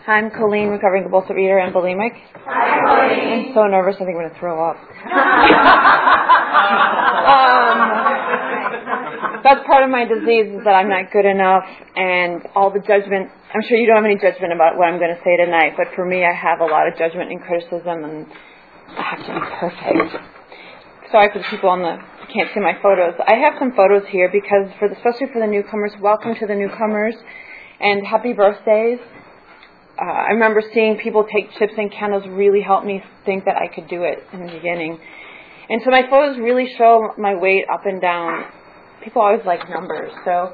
Hi, I'm Colleen, recovering compulsive eater and bulimic. Hi, Colleen. I'm so nervous, I think I'm going to throw up. um, that's part of my disease is that I'm not good enough, and all the judgment. I'm sure you don't have any judgment about what I'm going to say tonight, but for me, I have a lot of judgment and criticism, and I have to be perfect sorry for the people on the can't see my photos. I have some photos here because for the, especially for the newcomers, welcome to the newcomers and happy birthdays. Uh, I remember seeing people take chips and candles really helped me think that I could do it in the beginning. And so my photos really show my weight up and down. People always like numbers. So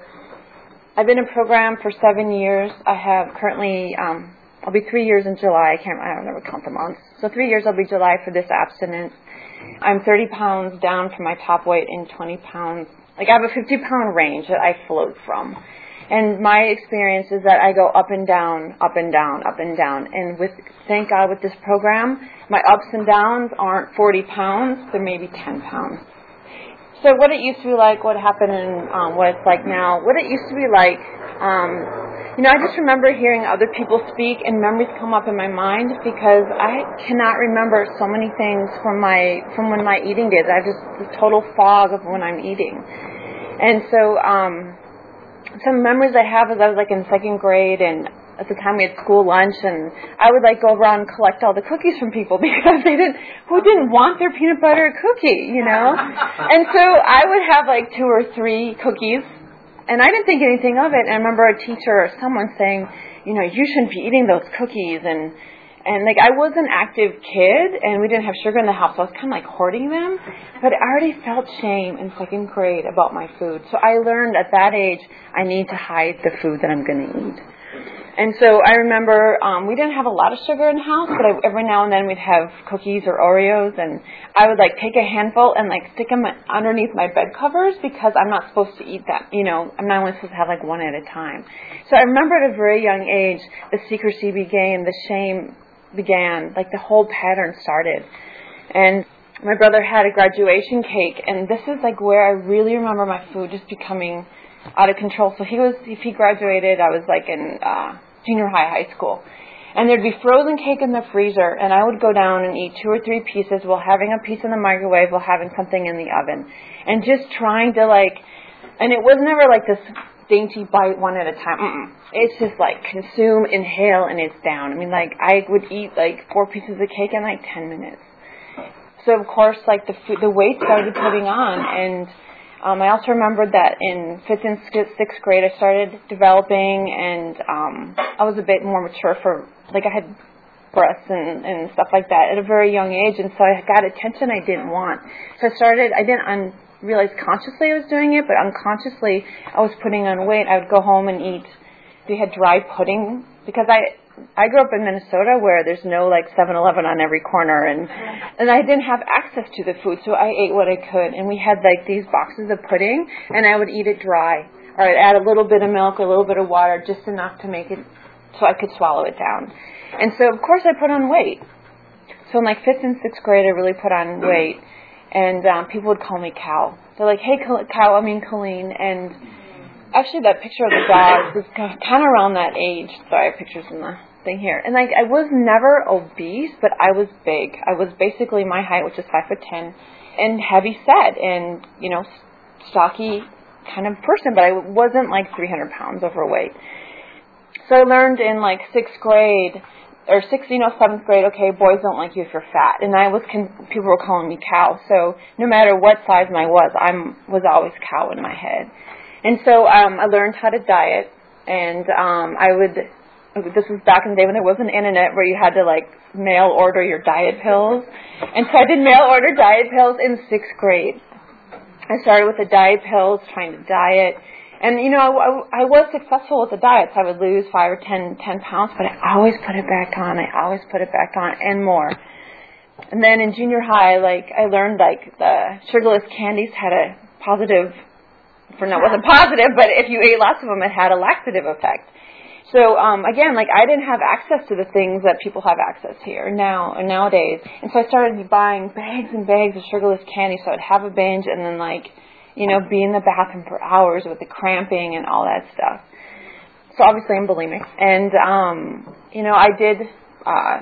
I've been in program for seven years. I have currently, um, I'll be three years in July. I can't, I don't never count the months. So three years I'll be July for this abstinence. I'm 30 pounds down from my top weight and 20 pounds. Like I have a 50 pound range that I float from. And my experience is that I go up and down, up and down, up and down. And with, thank God with this program, my ups and downs aren't 40 pounds, they're maybe 10 pounds. So what it used to be like, what happened and um, what it's like now, what it used to be like, um, you know, I just remember hearing other people speak and memories come up in my mind because I cannot remember so many things from my from when my eating days. I have just this total fog of when I'm eating. And so um some memories I have is I was like in second grade and at the time we had school lunch and I would like go around and collect all the cookies from people because they didn't who didn't want their peanut butter cookie, you know? and so I would have like two or three cookies and I didn't think anything of it. And I remember a teacher or someone saying, you know, you shouldn't be eating those cookies. And and like I was an active kid, and we didn't have sugar in the house, so I was kind of like hoarding them. But I already felt shame in second grade about my food, so I learned at that age I need to hide the food that I'm going to eat. And so I remember um, we didn't have a lot of sugar in the house, but I, every now and then we'd have cookies or Oreos, and I would like take a handful and like stick them underneath my bed covers because I'm not supposed to eat that. You know, I'm not only supposed to have like one at a time. So I remember at a very young age the secrecy began, the shame began, like the whole pattern started, and my brother had a graduation cake, and this is like where I really remember my food just becoming out of control. So he was, if he graduated, I was like in uh, junior high, high school. And there'd be frozen cake in the freezer, and I would go down and eat two or three pieces while having a piece in the microwave, while having something in the oven. And just trying to like, and it was never like this dainty bite one at a time. Mm-mm. It's just like consume, inhale, and it's down. I mean, like I would eat like four pieces of cake in like ten minutes. So of course, like the food, the weight started putting on, and um, I also remembered that in fifth and sixth grade, I started developing, and um, I was a bit more mature for like I had breasts and, and stuff like that at a very young age, and so I got attention I didn't want. So I started. I didn't un- realize consciously I was doing it, but unconsciously I was putting on weight. I would go home and eat. We had dry pudding because I I grew up in Minnesota where there's no like 7-Eleven on every corner and and I didn't have access to the food so I ate what I could and we had like these boxes of pudding and I would eat it dry or I'd add a little bit of milk, a little bit of water just enough to make it so I could swallow it down. And so of course I put on weight. So in like 5th and 6th grade I really put on mm-hmm. weight and um people would call me Cal. They're like, "Hey Cal, I mean Colleen." And actually that picture of the dog was kind of around that age. Sorry, I have pictures in the thing here. And like I was never obese, but I was big. I was basically my height, which is five foot ten, and heavy set, and you know, stocky kind of person. But I wasn't like 300 pounds overweight. So I learned in like sixth grade or sixth, know, seventh grade. Okay, boys don't like you if you're fat, and I was con- people were calling me cow. So no matter what size I was, I'm was always cow in my head. And so um, I learned how to diet, and um, I would. This was back in the day when there wasn't internet where you had to like mail order your diet pills, and so I did mail order diet pills in sixth grade. I started with the diet pills, trying to diet, And you know, I, I was successful with the diets. I would lose five or ten, ten pounds, but I always put it back on. I always put it back on and more. And then in junior high, like I learned like the sugarless candies had a positive, for no, it wasn't positive, but if you ate lots of them, it had a laxative effect. So um, again, like I didn't have access to the things that people have access here now nowadays, and so I started buying bags and bags of sugarless candy. So I'd have a binge and then like, you know, be in the bathroom for hours with the cramping and all that stuff. So obviously I'm bulimic, and um, you know I did. Uh,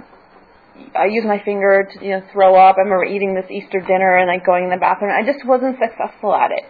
I used my finger to you know throw up. I remember eating this Easter dinner and like going in the bathroom. I just wasn't successful at it.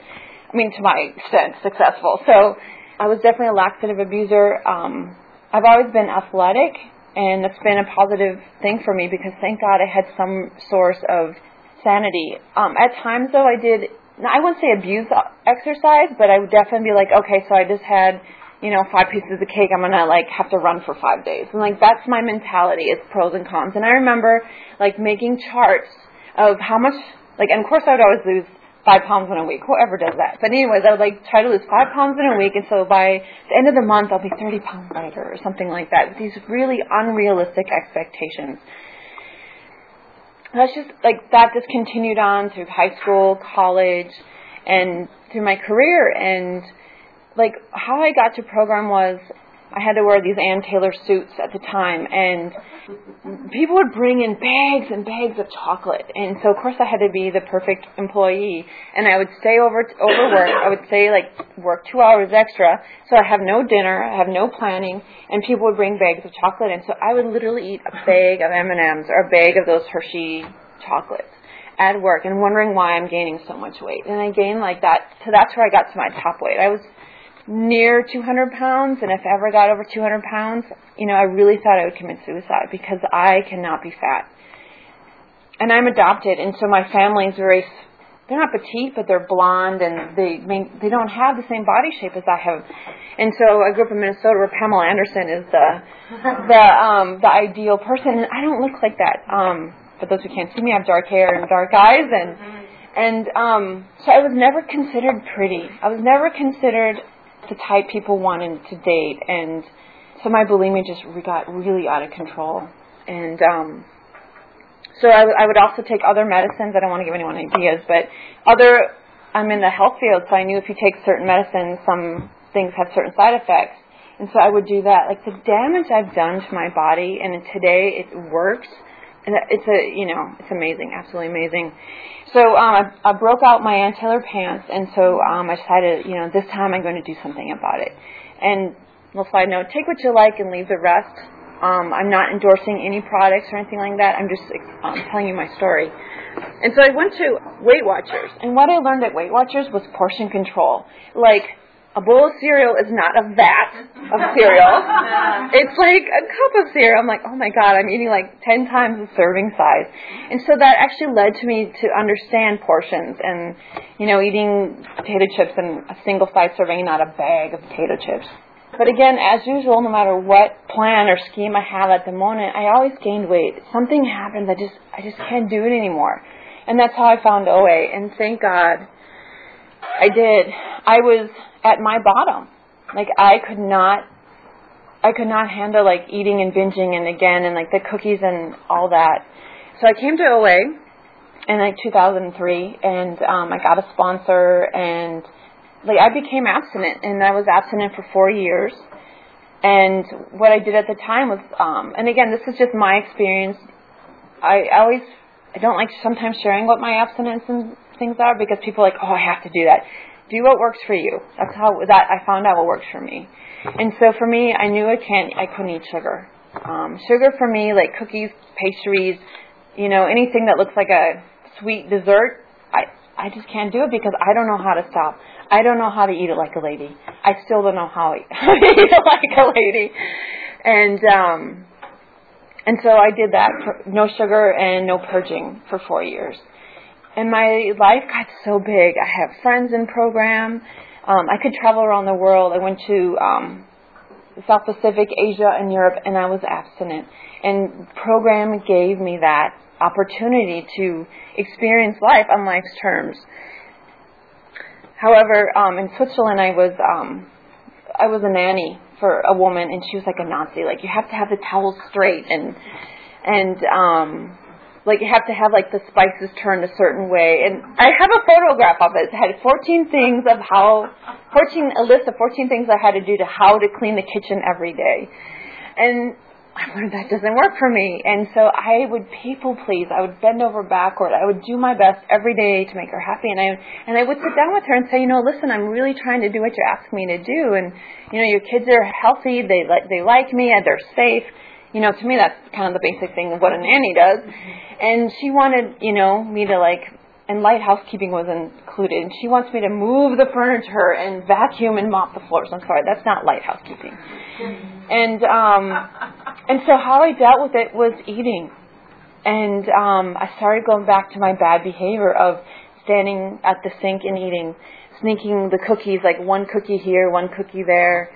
I mean, to my extent, successful. So I was definitely a laxative abuser. Um, I've always been athletic, and it's been a positive thing for me because thank God I had some source of sanity. Um, at times, though, I did. I wouldn't say abuse exercise, but I would definitely be like, okay, so I just had, you know, five pieces of cake. I'm gonna like have to run for five days, and like that's my mentality. It's pros and cons. And I remember like making charts of how much, like, and of course I would always lose five pounds in a week. Whoever does that. But anyways, I would like try to lose five pounds in a week, and so by the end of the month, I'll be 30 pounds lighter or something like that. These really unrealistic expectations. That's just like that. Just continued on through high school, college, and through my career. And like how I got to program was I had to wear these Ann Taylor suits at the time, and people would bring in bags and bags of chocolate, and so of course I had to be the perfect employee, and I would stay over overwork. I would say like work two hours extra, so I have no dinner, I have no planning, and people would bring bags of chocolate, and so I would literally eat a bag of M and M's or a bag of those Hershey chocolates at work, and wondering why I'm gaining so much weight, and I gained like that. So that's where I got to my top weight. I was near 200 pounds, and if I ever got over 200 pounds, you know, I really thought I would commit suicide because I cannot be fat. And I'm adopted, and so my family is very. They're not petite, but they're blonde, and they they don't have the same body shape as I have. And so I grew up in Minnesota, where Pamela Anderson is the the um, the ideal person, and I don't look like that. Um, for those who can't see me, I have dark hair and dark eyes, and and um, so I was never considered pretty. I was never considered the type people wanted to date, and so my bulimia just got really out of control. And um, so I, I would also take other medicines. I don't want to give anyone ideas, but other. I'm in the health field, so I knew if you take certain medicines, some things have certain side effects, and so I would do that. Like the damage I've done to my body, and today it works it's a you know it's amazing, absolutely amazing. So um, I, I broke out my Ann Taylor pants, and so um, I decided you know this time I'm going to do something about it. And little side note: take what you like and leave the rest. Um, I'm not endorsing any products or anything like that. I'm just um, telling you my story. And so I went to Weight Watchers, and what I learned at Weight Watchers was portion control. Like a bowl of cereal is not a vat of cereal. it's like a cup of cereal. I'm like, oh my god, I'm eating like ten times the serving size. And so that actually led to me to understand portions and, you know, eating potato chips in a single size serving, not a bag of potato chips. But again, as usual, no matter what plan or scheme I have at the moment, I always gained weight. Something happens, I just I just can't do it anymore. And that's how I found OA. And thank God I did. I was at my bottom. Like I could not I could not handle like eating and binging and again and like the cookies and all that. So I came to OA in like 2003 and um I got a sponsor and like I became abstinent and I was abstinent for 4 years. And what I did at the time was um and again this is just my experience. I always I don't like sometimes sharing what my abstinence and things are because people are like, "Oh, I have to do that." Do what works for you. That's how that I found out what works for me. And so for me, I knew I can't, I couldn't eat sugar. Um, sugar for me, like cookies, pastries, you know, anything that looks like a sweet dessert, I I just can't do it because I don't know how to stop. I don't know how to eat it like a lady. I still don't know how to eat it like a lady. And um, and so I did that. No sugar and no purging for four years and my life got so big. I have friends in program. Um, I could travel around the world. I went to um, South Pacific, Asia, and Europe, and I was abstinent. And program gave me that opportunity to experience life on life's terms. however, um, in Switzerland, I was um, I was a nanny for a woman, and she was like a Nazi. Like you have to have the towels straight, and and um, like you have to have like the spices turned a certain way. And I have a photograph of it. It had 14 things of how, 14 a list of 14 things I had to do to how to clean the kitchen every day. And I learned that doesn't work for me. And so I would people please. I would bend over backward. I would do my best every day to make her happy. And I and I would sit down with her and say, you know, listen, I'm really trying to do what you're asking me to do. And you know, your kids are healthy. They like they like me. And they're safe. You know, to me, that's kind of the basic thing of what a nanny does. And she wanted, you know, me to like and light housekeeping was included. She wants me to move the furniture and vacuum and mop the floors. I'm sorry, that's not light housekeeping. And um, and so how I dealt with it was eating. And um, I started going back to my bad behavior of standing at the sink and eating, sneaking the cookies, like one cookie here, one cookie there.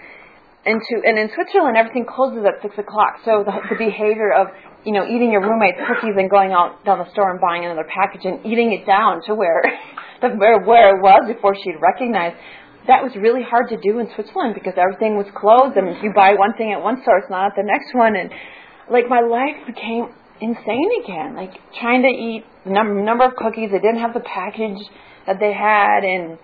And and in Switzerland, everything closes at six o'clock. So the, the behavior of you know, eating your roommate's cookies and going out down the store and buying another package and eating it down to where, the, where, where it was before she'd recognized. That was really hard to do in Switzerland because everything was closed and you buy one thing at one store, it's not at the next one. And like my life became insane again. Like trying to eat number, number of cookies, they didn't have the package that they had and,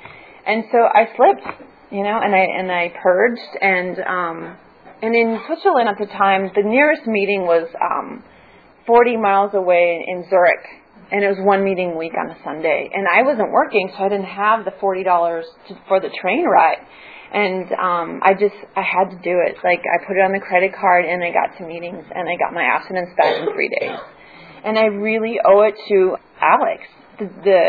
and so I slipped, you know, and I, and I purged and, um, and in Switzerland at the time, the nearest meeting was um, 40 miles away in Zurich, and it was one meeting a week on a Sunday. And I wasn't working, so I didn't have the $40 to, for the train ride. And um, I just I had to do it. Like I put it on the credit card, and I got to meetings, and I got my abstinence back in three days. And I really owe it to Alex. The, the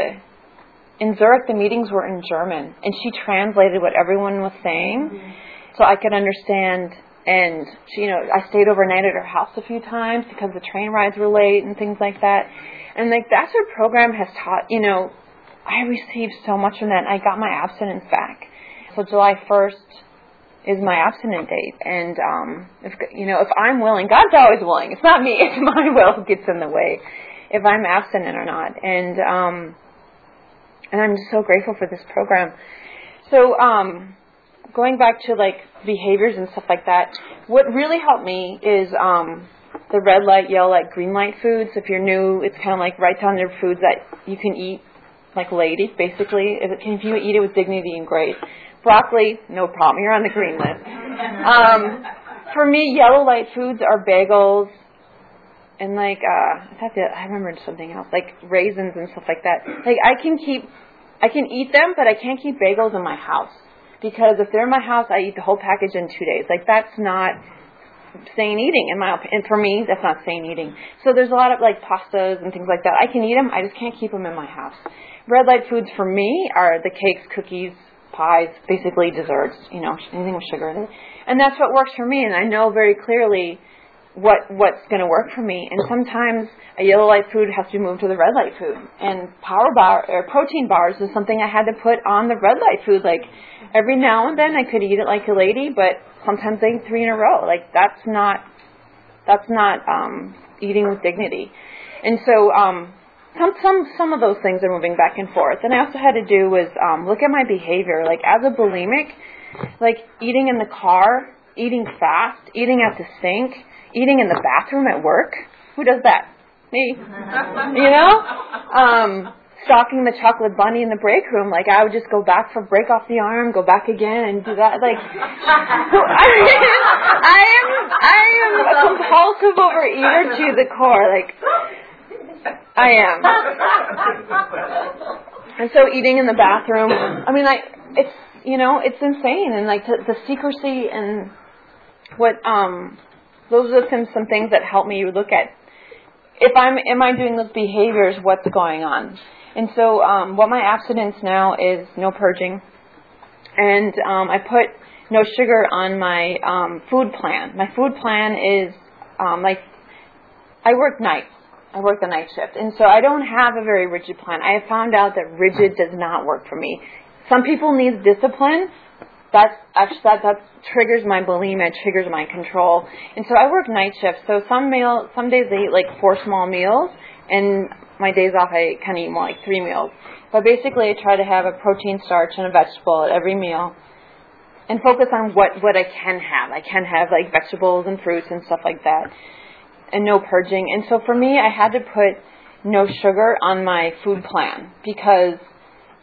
in Zurich, the meetings were in German, and she translated what everyone was saying, so I could understand and she, you know, I stayed overnight at her house a few times because the train rides were late and things like that. And like that's what program has taught. You know, I received so much from that. And I got my abstinence back. So July 1st is my abstinent date, and um, if you know, if I'm willing, God's always willing. It's not me. It's my will who gets in the way if I'm abstinent or not. And um, and I'm so grateful for this program. So um, going back to like behaviors and stuff like that, what really helped me is um, the red light, yellow light, green light foods. If you're new, it's kind of like write down your foods that you can eat like ladies, basically. If, it, if you eat it with dignity and grace. Broccoli, no problem. You're on the green list. Um, for me, yellow light foods are bagels and like uh, I thought that I remembered something else, like raisins and stuff like that. Like I can keep, I can eat them, but I can't keep bagels in my house because if they're in my house, I eat the whole package in two days. Like that's not sane eating in my opinion. And for me, that's not sane eating. So there's a lot of like pastas and things like that. I can eat them. I just can't keep them in my house. Red light foods for me are the cakes, cookies, pies, basically desserts. You know, anything with sugar in it. And that's what works for me. And I know very clearly what what's going to work for me. And sometimes a yellow light food has to be moved to the red light food. And power bar or protein bars is something I had to put on the red light food. Like every now and then I could eat it like a lady, but sometimes I eat three in a row. Like that's not that's not um, eating with dignity. And so um, some some some of those things are moving back and forth. And I also had to do was um, look at my behavior. Like as a bulimic, like eating in the car, eating fast, eating at the sink, eating in the bathroom at work. Who does that? Me. you know? Um, stalking the chocolate bunny in the break room. Like I would just go back for break off the arm, go back again, and do that. Like I, I am I am a compulsive overeater to the core. Like I am. And so eating in the bathroom. I mean, like it's you know it's insane, and like the, the secrecy and what um those are some some things that help me look at if I'm am I doing those behaviors, what's going on? And so, um, what my abstinence now is no purging, and um, I put no sugar on my um, food plan. My food plan is um, like I work nights. I work the night shift, and so I don't have a very rigid plan. I have found out that rigid does not work for me. Some people need discipline. That's actually that that triggers my bulimia, triggers my control. And so I work night shifts. So some meal, some days I eat like four small meals, and my days off, I kind of eat more like three meals. But basically, I try to have a protein, starch, and a vegetable at every meal, and focus on what what I can have. I can have like vegetables and fruits and stuff like that, and no purging. And so for me, I had to put no sugar on my food plan because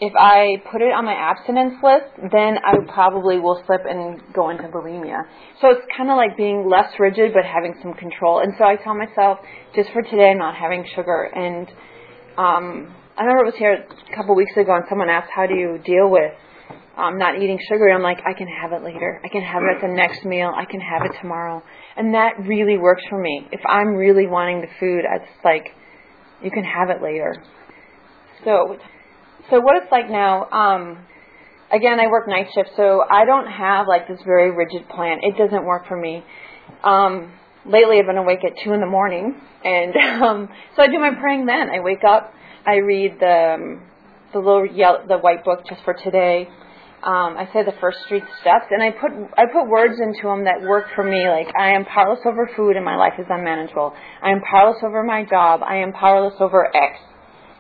if I put it on my abstinence list, then I probably will slip and go into bulimia. So it's kind of like being less rigid but having some control. And so I tell myself, just for today, I'm not having sugar. And um, I remember I was here a couple weeks ago and someone asked, how do you deal with um, not eating sugar? And I'm like, I can have it later. I can have it at the next meal. I can have it tomorrow. And that really works for me. If I'm really wanting the food, it's like, you can have it later. So so what it's like now, um, again, I work night shift, so I don't have like this very rigid plan. It doesn't work for me. Um, lately, I've been awake at two in the morning, and um, so I do my praying then. I wake up, I read the um, the little yellow, the white book just for today. Um, I say the first three steps, and I put I put words into them that work for me. Like I am powerless over food, and my life is unmanageable. I am powerless over my job. I am powerless over X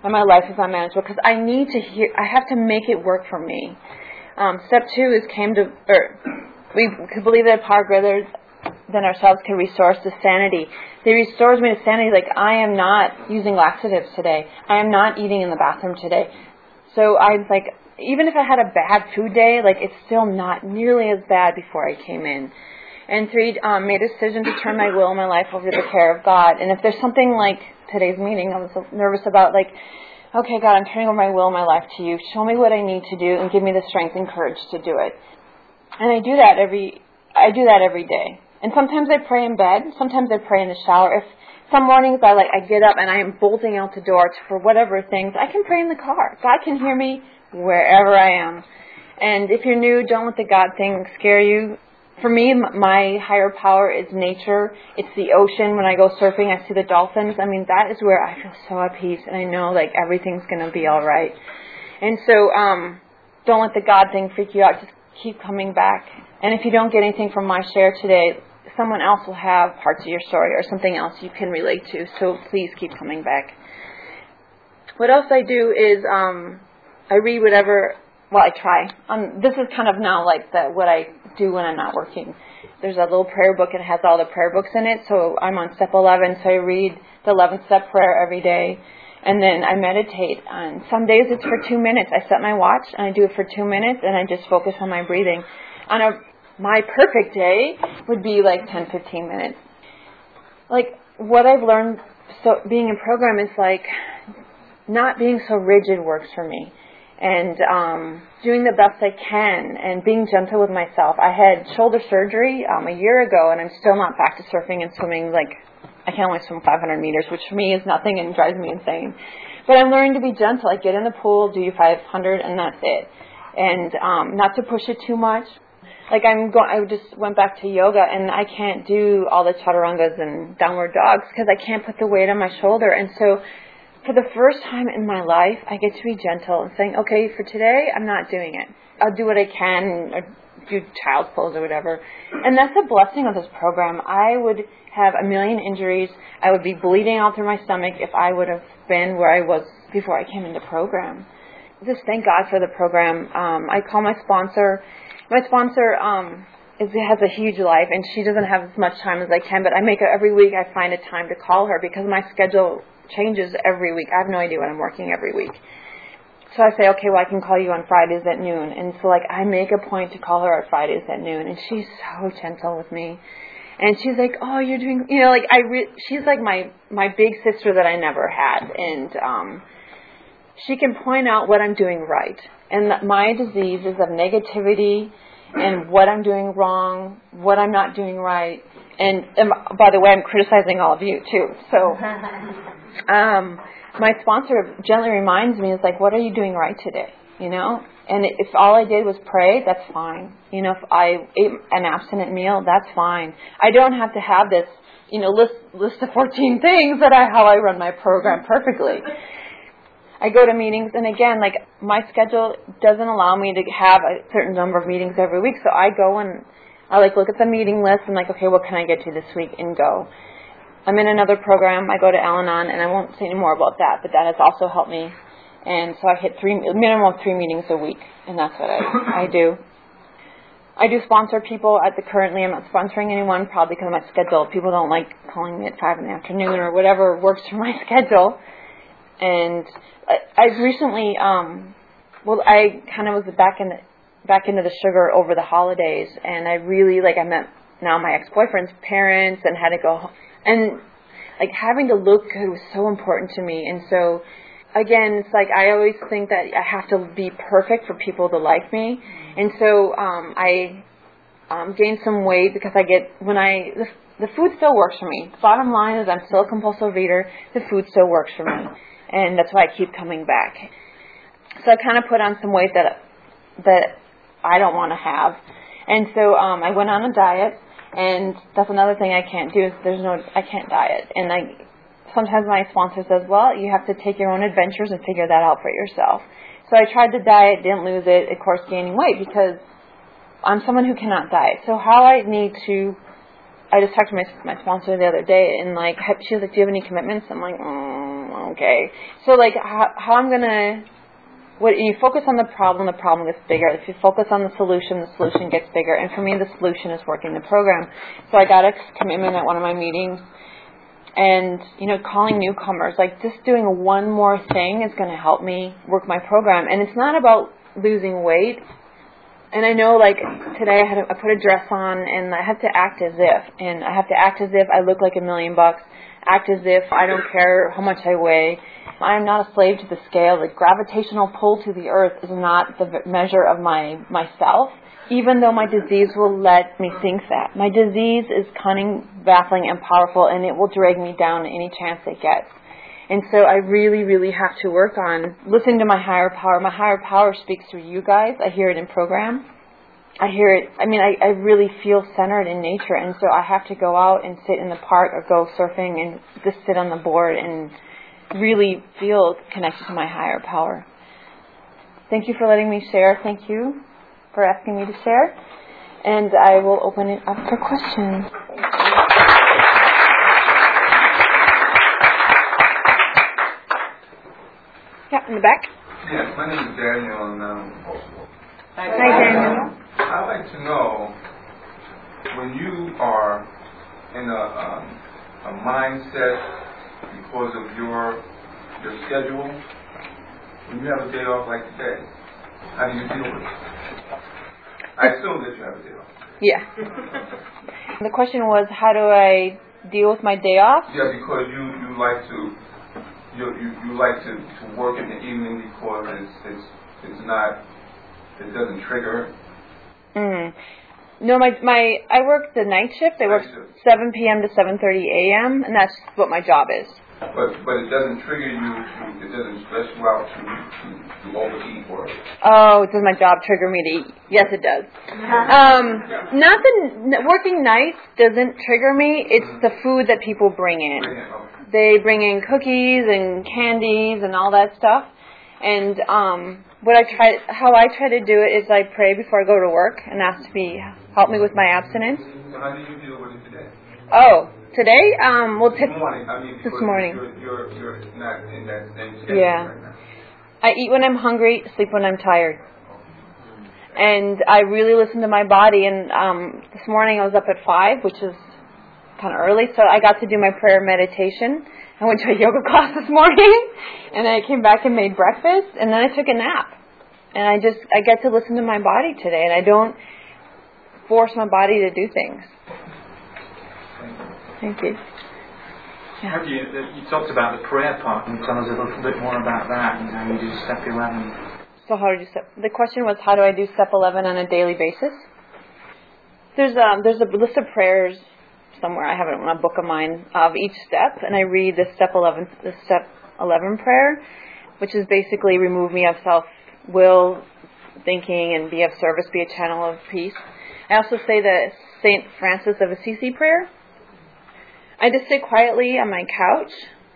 and my life is unmanageable because I need to hear, I have to make it work for me. Um, step two is came to, or we could believe that power greater than ourselves can restore to sanity. They restores me to sanity. Like I am not using laxatives today. I am not eating in the bathroom today. So I'm like, even if I had a bad food day, like it's still not nearly as bad before I came in. And three, um, made a decision to turn my will and my life over to the care of God. And if there's something like today's meeting, I was nervous about like, okay, God, I'm turning over my will and my life to you. Show me what I need to do and give me the strength and courage to do it. And I do that every, I do that every day. And sometimes I pray in bed. Sometimes I pray in the shower. If some mornings I like, I get up and I am bolting out the door for whatever things, I can pray in the car. God can hear me wherever I am. And if you're new, don't let the God thing scare you for me, my higher power is nature. It's the ocean. When I go surfing, I see the dolphins. I mean, that is where I feel so at peace, and I know like everything's gonna be all right. And so, um, don't let the God thing freak you out. Just keep coming back. And if you don't get anything from my share today, someone else will have parts of your story or something else you can relate to. So please keep coming back. What else I do is um, I read whatever well, I try. Um, this is kind of now like the what I do when I'm not working. There's a little prayer book. It has all the prayer books in it. So I'm on step 11. So I read the 11th step prayer every day, and then I meditate. And some days it's for two minutes. I set my watch and I do it for two minutes, and I just focus on my breathing. On a my perfect day would be like 10, 15 minutes. Like what I've learned, so being in program is like not being so rigid works for me and um, doing the best I can and being gentle with myself. I had shoulder surgery um, a year ago, and I'm still not back to surfing and swimming. Like I can only swim 500 meters, which for me is nothing and drives me insane. But I'm learning to be gentle. I get in the pool, do 500, and that's it. And um, not to push it too much. Like I'm going, I just went back to yoga, and I can't do all the chaturangas and downward dogs because I can't put the weight on my shoulder. And so for the first time in my life, I get to be gentle and saying, okay, for today, I'm not doing it. I'll do what I can, or do child's pose or whatever. And that's a blessing of this program. I would have a million injuries. I would be bleeding out through my stomach if I would have been where I was before I came into program. Just thank God for the program. Um, I call my sponsor. My sponsor um, is, has a huge life, and she doesn't have as much time as I can. But I make it every week. I find a time to call her because my schedule changes every week. I have no idea when I'm working every week. So I say, okay, well, I can call you on Fridays at noon. And so, like, I make a point to call her on Fridays at noon, and she's so gentle with me. And she's like, oh, you're doing, you know, like I, re- she's like my my big sister that I never had, and um, she can point out what I'm doing right. And my disease is of negativity and what I'm doing wrong, what I'm not doing right. And, and by the way, I'm criticizing all of you too. So um, my sponsor gently reminds me, is like, what are you doing right today? You know? And if all I did was pray, that's fine. You know, if I ate an abstinent meal, that's fine. I don't have to have this, you know, list list of 14 things that I how I run my program perfectly. I go to meetings, and again, like my schedule doesn't allow me to have a certain number of meetings every week, so I go and I like look at the meeting list and like, okay, what can I get to this week and go I'm in another program. I go to Al-Anon, and I won't say any more about that, but that has also helped me. And so I hit three minimum of three meetings a week, and that's what I, I do. I do sponsor people. At the currently, I'm not sponsoring anyone, probably because of my schedule. People don't like calling me at five in the afternoon or whatever works for my schedule. And I, I've recently, um, well, I kind of was back in the, back into the sugar over the holidays, and I really like I met now my ex-boyfriend's parents and had to go home. and like having to look good was so important to me, and so again, it's like I always think that I have to be perfect for people to like me, and so um, I um, gained some weight because I get when I the, the food still works for me. Bottom line is I'm still a compulsive eater. The food still works for me, and that's why I keep coming back. So I kind of put on some weight that that I don't want to have, and so um, I went on a diet. And that's another thing I can't do is there's no I can't diet, and I sometimes my sponsor says, well, you have to take your own adventures and figure that out for yourself. So I tried the diet, didn't lose it, of course, gaining weight because I'm someone who cannot diet. So how I need to, I just talked to my my sponsor the other day, and like she was like, "Do you have any commitments?" I'm like, mm, "Okay." So like how, how I'm gonna, what you focus on the problem, the problem gets bigger. If you focus on the solution, the solution gets bigger. And for me, the solution is working the program. So I got a commitment at one of my meetings and you know calling newcomers like just doing one more thing is going to help me work my program and it's not about losing weight and I know like today I had a, I put a dress on and I have to act as if and I have to act as if I look like a million bucks act as if I don't care how much I weigh I am not a slave to the scale the gravitational pull to the earth is not the measure of my myself even though my disease will let me think that. My disease is cunning, baffling, and powerful, and it will drag me down any chance it gets. And so I really, really have to work on listening to my higher power. My higher power speaks through you guys. I hear it in program. I hear it, I mean, I, I really feel centered in nature, and so I have to go out and sit in the park or go surfing and just sit on the board and really feel connected to my higher power. Thank you for letting me share. Thank you for asking me to share. And I will open it up for questions. Yeah, in the back. Yes, my name is Daniel, and um, Hi, Daniel. I'd like to know when you are in a, um, a mindset because of your your schedule, when you have a day off like today, how do you deal with it? I assume that you have a day off. Yeah. the question was, how do I deal with my day off? Yeah, because you, you like to you, you, you like to, to work in the evening because it's it's it's not it doesn't trigger. Mm. No, my my I work the night shift. I work 7 p.m. to 7:30 a.m. and that's what my job is. But but it doesn't trigger you. To, it doesn't stress you out to to, to overeat or. Oh, does my job trigger me to eat? Yes, it does. Um, not the working nights doesn't trigger me. It's the food that people bring in. They bring in cookies and candies and all that stuff. And um, what I try, how I try to do it is I pray before I go to work and ask to be help me with my abstinence. So how do you deal with it today? Oh, Today, um, we'll This morning, I mean, this morning. You're, you're, you're not in that same schedule Yeah. right now. I eat when I'm hungry, sleep when I'm tired. And I really listen to my body. And um, this morning I was up at five, which is early, so I got to do my prayer meditation. I went to a yoga class this morning, and then I came back and made breakfast, and then I took a nap. And I just I get to listen to my body today, and I don't force my body to do things. Thank you. How do you, uh, you talked about the prayer part, and tell us a little bit more about that and how you do step 11. So how do you step? The question was how do I do step 11 on a daily basis? There's um there's a list of prayers somewhere. I have it in a book of mine of each step, and I read the step 11 the step 11 prayer, which is basically remove me of self will thinking and be of service, be a channel of peace. I also say the Saint Francis of Assisi prayer. I just sit quietly on my couch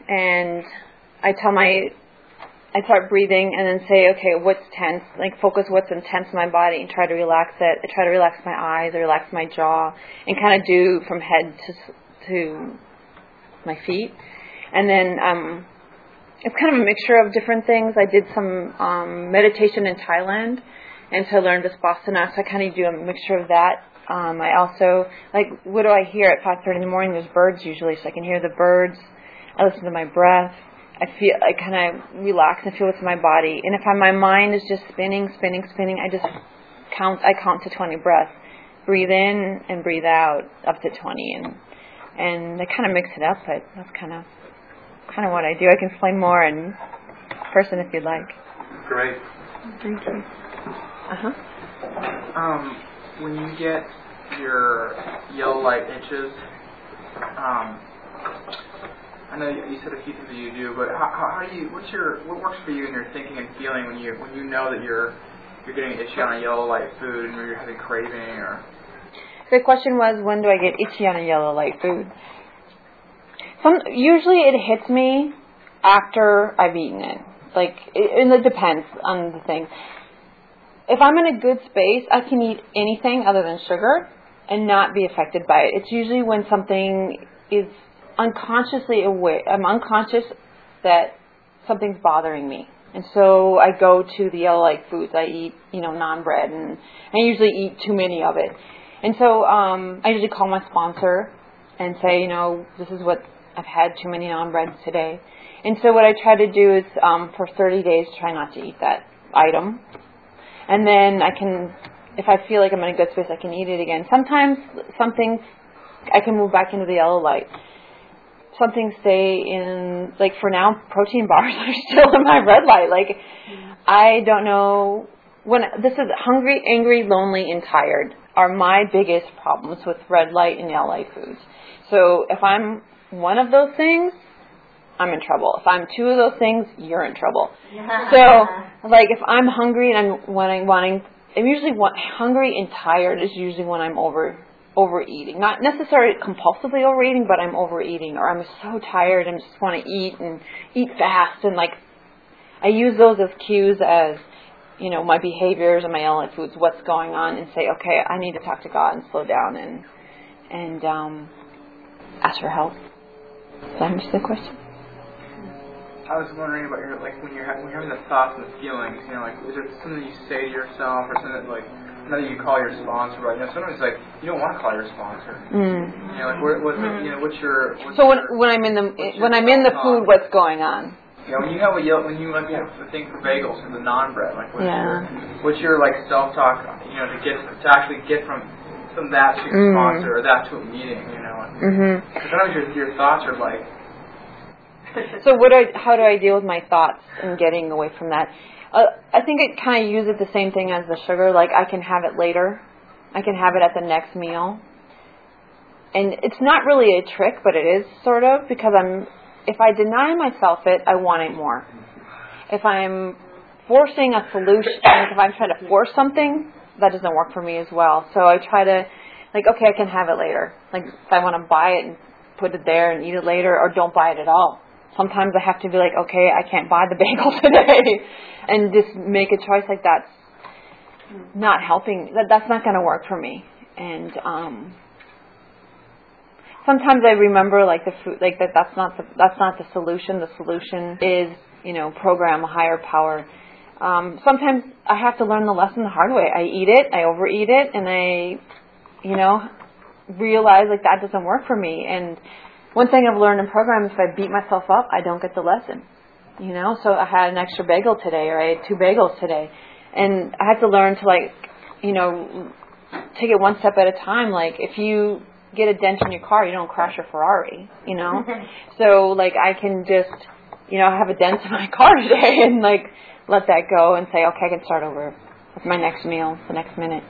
and I tell my I start breathing and then say, okay, what's tense? Like focus what's intense in my body and try to relax it. I try to relax my eyes, I relax my jaw, and kind of do from head to to my feet. And then um, it's kind of a mixture of different things. I did some um, meditation in Thailand, and so I learned Vipassana. So I kind of do a mixture of that. Um, I also like what do I hear at 5:30 in the morning? There's birds usually, so I can hear the birds. I listen to my breath. I feel I kind of relax and feel what's in my body. And if I, my mind is just spinning, spinning, spinning, I just count. I count to 20 breaths. Breathe in and breathe out up to 20, and and I kind of mix it up. But that's kind of kind of what I do. I can explain more in person if you'd like. Great. Thank you. Uh huh. Um, when you get your yellow light itches, um, I know you said a few things that you do, but how, how how do you? What's your what works for you in your thinking and feeling when you when you know that you're you're getting itchy on a yellow light food and you're having craving or The question was, when do I get itchy on a yellow light food? Some usually it hits me after I've eaten it. Like, it, and it depends on the thing. If I'm in a good space, I can eat anything other than sugar and not be affected by it. It's usually when something is unconsciously aware. I'm unconscious that something's bothering me. And so I go to the yellow light foods. I eat, you know, naan bread, and I usually eat too many of it. And so um, I usually call my sponsor and say, you know, this is what I've had too many naan breads today. And so what I try to do is um, for 30 days try not to eat that item. And then I can, if I feel like I'm in a good space, I can eat it again. Sometimes something, I can move back into the yellow light. Some things stay in, like for now, protein bars are still in my red light. Like, I don't know, when, this is hungry, angry, lonely, and tired are my biggest problems with red light and yellow light foods. So if I'm one of those things, I'm in trouble. If I'm two of those things, you're in trouble. So, like, if I'm hungry and I'm wanting, wanting, I'm usually want, hungry and tired is usually when I'm over overeating. Not necessarily compulsively overeating, but I'm overeating, or I'm so tired and just want to eat and eat fast, and like, I use those as cues as, you know, my behaviors and my foods, what's going on, and say, okay, I need to talk to God and slow down and and um, ask for help. Does that answer the question? I was wondering about your like when you're ha- when you're having the thoughts and the feelings. You know, like is there something you say to yourself or something that, like I know that you call your sponsor, but you know sometimes like you don't want to call your sponsor. Mm. You know, like what, what's the, you know what's your what's So when your, when I'm in the when I'm in the food, what's going on? know when you have a yell when you like have the thing for bagels or the naan bread like what's Yeah. your what's your like self talk you know to get to actually get from from that to your Mm. sponsor or that to a meeting you know Mhm. because sometimes your your thoughts are like So what do I, how do I deal with my thoughts and getting away from that? Uh, I think it kind of uses the same thing as the sugar. Like I can have it later, I can have it at the next meal, and it's not really a trick, but it is sort of because I'm. If I deny myself it, I want it more. If I'm forcing a solution, if I'm trying to force something, that doesn't work for me as well. So I try to, like, okay, I can have it later. Like if I want to buy it and put it there and eat it later, or don't buy it at all. Sometimes I have to be like, okay, I can't buy the bagel today, and just make a choice like that's not helping. That that's not going to work for me. And um, sometimes I remember like the food, like that. That's not the that's not the solution. The solution is you know program a higher power. Um, sometimes I have to learn the lesson the hard way. I eat it, I overeat it, and I, you know, realize like that doesn't work for me. And one thing I've learned in program is if I beat myself up, I don't get the lesson. You know, so I had an extra bagel today, or I had two bagels today, and I had to learn to like, you know, take it one step at a time. Like if you get a dent in your car, you don't crash your Ferrari. You know, so like I can just, you know, have a dent in my car today, and like let that go and say, okay, I can start over with my next meal, the next minute.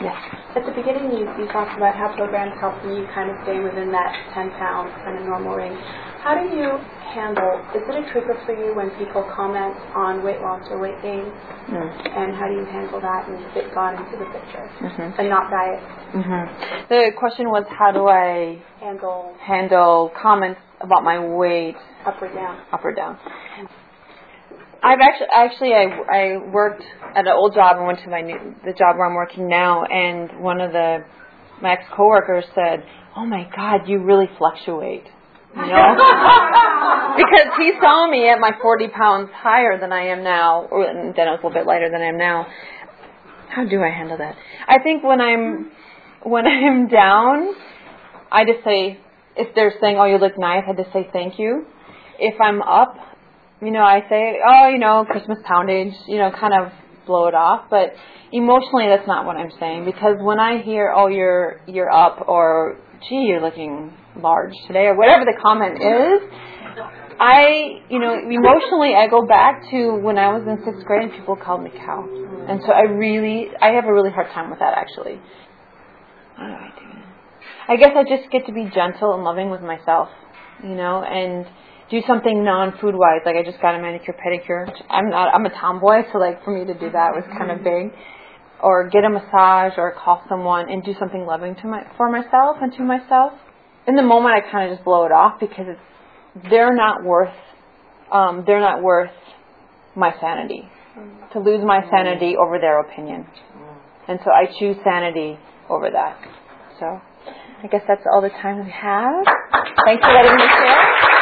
Yes. At the beginning, you, you talked about how programs help you kind of stay within that 10 pound kind of normal range. How do you handle, is it a trigger for you when people comment on weight loss or weight gain? Mm. And how do you handle that and it gone into the picture? Mhm. And not diet, Mhm. The question was, how do I handle handle comments about my weight up or down? up or down? I've actually, actually, I, I worked at an old job and went to my new, the job where I'm working now, and one of the my ex coworkers said, oh my God, you really fluctuate. You know? because he saw me at my 40 pounds higher than I am now, or then I was a little bit lighter than I am now. How do I handle that? I think when I'm when I'm down, I just say if they're saying, "Oh, you look nice," I just say thank you. If I'm up, you know, I say, "Oh, you know, Christmas poundage," you know, kind of blow it off. But emotionally, that's not what I'm saying because when I hear, "Oh, you're you're up," or "Gee, you're looking large today," or whatever the comment is, I, you know, emotionally, I go back to when I was in sixth grade and people called me cow, and so I really, I have a really hard time with that actually. What do I do? I guess I just get to be gentle and loving with myself, you know, and do something non-food wise. Like I just got a manicure pedicure. I'm not. I'm a tomboy, so like for me to do that was kind of mm-hmm. big. Or get a massage, or call someone and do something loving to my for myself and to myself. In the moment, I kind of just blow it off because it's they're not worth um, they're not worth my sanity. To lose my mm-hmm. sanity over their opinion, mm-hmm. and so I choose sanity over that. So I guess that's all the time we have. Thanks for letting me share.